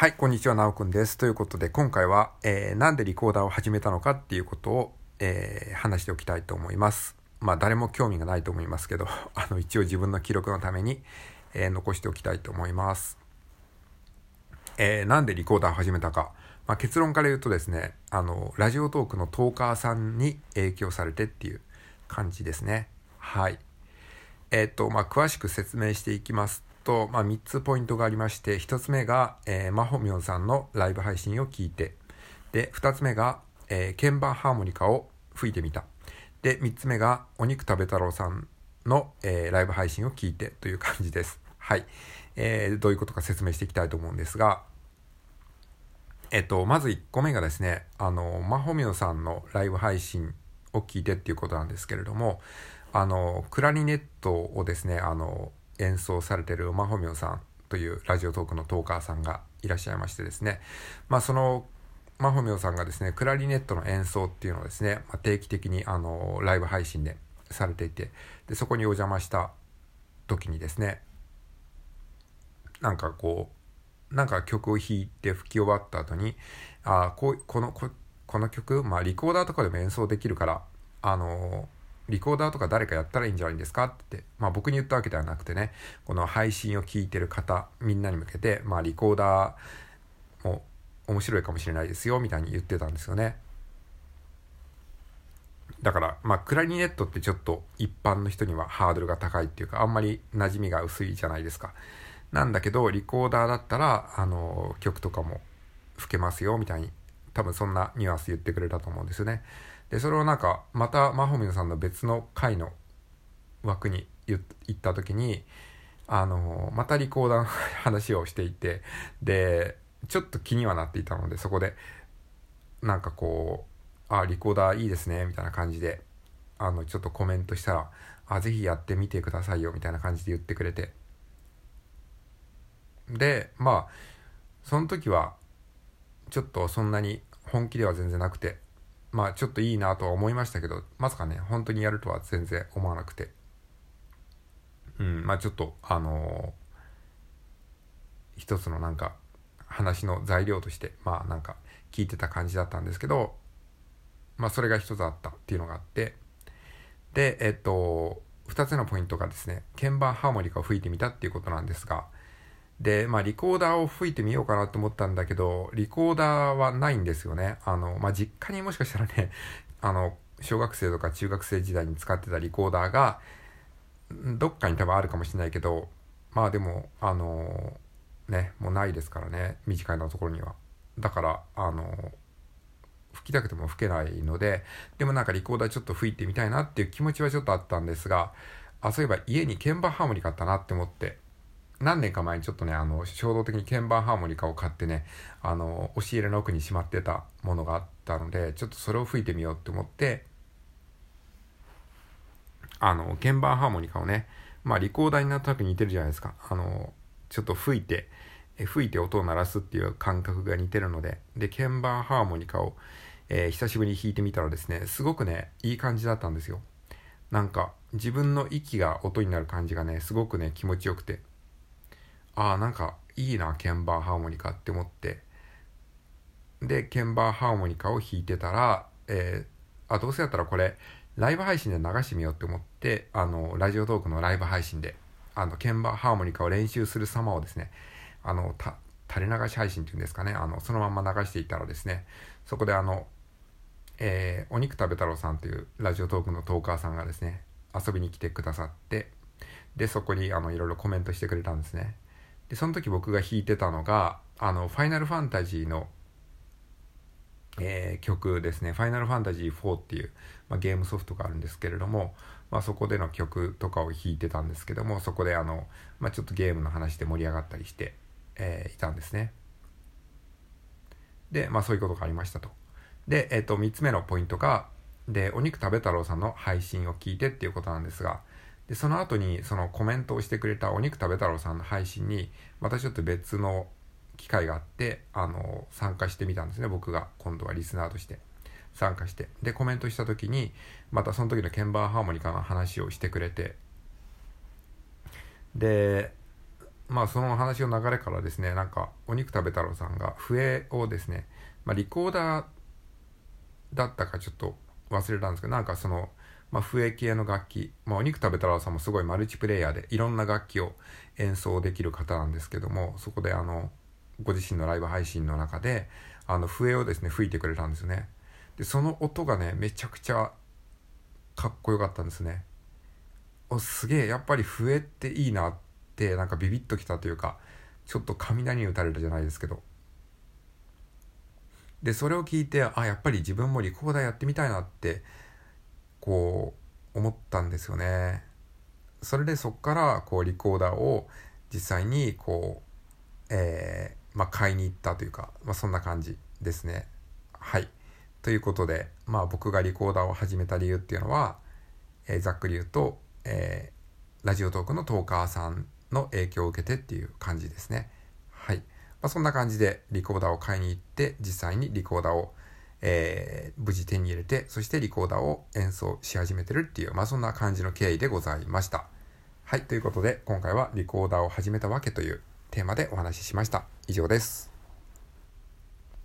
はい、こんにちは、なおくんです。ということで、今回は、えー、なんでリコーダーを始めたのかっていうことを、えー、話しておきたいと思います。まあ、誰も興味がないと思いますけど、あの、一応自分の記録のために、えー、残しておきたいと思います。えー、なんでリコーダーを始めたか。まあ、結論から言うとですね、あの、ラジオトークのトーカーさんに影響されてっていう感じですね。はい。えっ、と、まあ、詳しく説明していきますと、まあ、3つポイントがありまして、1つ目が、えー、マホミョンさんのライブ配信を聞いて、で、2つ目が、えー、鍵盤ハーモニカを吹いてみた。で、3つ目が、お肉食べ太郎さんの、えー、ライブ配信を聞いてという感じです。はい。えー、どういうことか説明していきたいと思うんですが、えっと、まず1個目がですね、あの、マホミョンさんのライブ配信を聞いてっていうことなんですけれども、あの、クラリネットをですね、あの、演奏されてるマホミョンさんというラジオトークのトーカーさんがいらっしゃいましてですね、まあそのマホミョさんがですね、クラリネットの演奏っていうのをですね、まあ、定期的にあのライブ配信でされていて、でそこにお邪魔した時にですね、なんかこう、なんか曲を弾いて吹き終わった後に、あこうこのここの曲、まあリコーダーとかでも演奏できるから、あのリコーダーとか誰かやったらいいんじゃないですか？って、まあ僕に言ったわけではなくてね、この配信を聞いてる方、みんなに向けて、まあリコーダーも面白いかもしれないですよ、みたいに言ってたんですよね。だから、まあクラリネットってちょっと一般の人にはハードルが高いっていうか、あんまり馴染みが薄いじゃないですか。なんだけど、リコーダーだったら、あの、曲とかも吹けますよ、みたいに、多分そんなニュアンス言ってくれたと思うんですよね。でそれをなんかまたマホミンさんの別の回の枠に行った時にあのまたリコーダーの話をしていてでちょっと気にはなっていたのでそこでなんかこう「あリコーダーいいですね」みたいな感じであのちょっとコメントしたら「あぜひやってみてくださいよ」みたいな感じで言ってくれて。でまあその時はちょっとそんなに本気では全然なくてまあちょっといいなとは思いましたけど、まさかね、本当にやるとは全然思わなくて。うん、まあちょっと、あのー、一つのなんか話の材料として、まあなんか聞いてた感じだったんですけど、まあそれが一つあったっていうのがあって、で、えっと、二つのポイントがですね、鍵盤ハーモニカを吹いてみたっていうことなんですが、で、まあ、リコーダーを吹いてみようかなと思ったんだけど、リコーダーはないんですよね。あの、まあ、実家にもしかしたらね、あの、小学生とか中学生時代に使ってたリコーダーが、どっかに多分あるかもしれないけど、まあでも、あの、ね、もうないですからね、短いのところには。だから、あの、吹きたくても吹けないので、でもなんかリコーダーちょっと吹いてみたいなっていう気持ちはちょっとあったんですが、あ、そういえば家に鍵盤ハーモニカあったなって思って、何年か前にちょっとね、あの、衝動的に鍵盤ハーモニカを買ってね、あの、押し入れの奥にしまってたものがあったので、ちょっとそれを吹いてみようって思って、あの、鍵盤ハーモニカをね、まあ、リコーダーになった時に似てるじゃないですか。あの、ちょっと吹いて、吹いて音を鳴らすっていう感覚が似てるので、で、鍵盤ハーモニカを、えー、久しぶりに弾いてみたらですね、すごくね、いい感じだったんですよ。なんか、自分の息が音になる感じがね、すごくね、気持ちよくて、ああなんかいいな鍵盤ハーモニカって思って。で鍵盤ハーモニカを弾いてたら、えー、あどうせやったらこれライブ配信で流してみようって思ってあのラジオトークのライブ配信であの鍵盤ハーモニカを練習する様をですねあの垂れ流し配信っていうんですかねあのそのまま流していたらですねそこであの、えー、お肉食べ太郎さんというラジオトークのトーカーさんがですね遊びに来てくださってでそこにあのいろいろコメントしてくれたんですね。でその時僕が弾いてたのがあのファイナルファンタジーの、えー、曲ですね「ファイナルファンタジー4」っていう、まあ、ゲームソフトがあるんですけれども、まあ、そこでの曲とかを弾いてたんですけどもそこであの、まあ、ちょっとゲームの話で盛り上がったりして、えー、いたんですね。でまあそういうことがありましたと。で、えー、と3つ目のポイントがでお肉食べ太郎さんの配信を聞いてっていうことなんですがでその後にそのコメントをしてくれたお肉食べ太郎さんの配信にまたちょっと別の機会があってあの参加してみたんですね僕が今度はリスナーとして。参加して。でコメントした時にまたその時の鍵盤ハーモニカの話をしてくれて。でまあその話の流れからですねなんかお肉食べ太郎さんが笛をですね、まあ、リコーダーだったかちょっと忘れたんですけどなんかその、まあ、笛系の楽器、まあ、お肉食べ太郎さんもすごいマルチプレイヤーでいろんな楽器を演奏できる方なんですけどもそこであのご自身のライブ配信の中であの笛をですね吹いてくれたんですよね。でその音がねめちゃくちゃかっこよかったんですね。おすげえやっぱり笛っていいなってなんかビビッときたというかちょっと雷に打たれたじゃないですけど。でそれを聞いてあやっぱり自分もリコーダーやってみたいなってこう思ったんですよね。それでそっからこうリコーダーを実際にこうえー、まあ買いに行ったというか、まあ、そんな感じですね。はい。ということでまあ僕がリコーダーを始めた理由っていうのは、えー、ざっくり言うと、えー、ラジオトークのトーカーさんの影響を受けてっていう感じですね。まあ、そんな感じでリコーダーを買いに行って実際にリコーダーを、えー、無事手に入れてそしてリコーダーを演奏し始めてるっていう、まあ、そんな感じの経緯でございました。はい、ということで今回はリコーダーを始めたわけというテーマでお話ししました。以上です。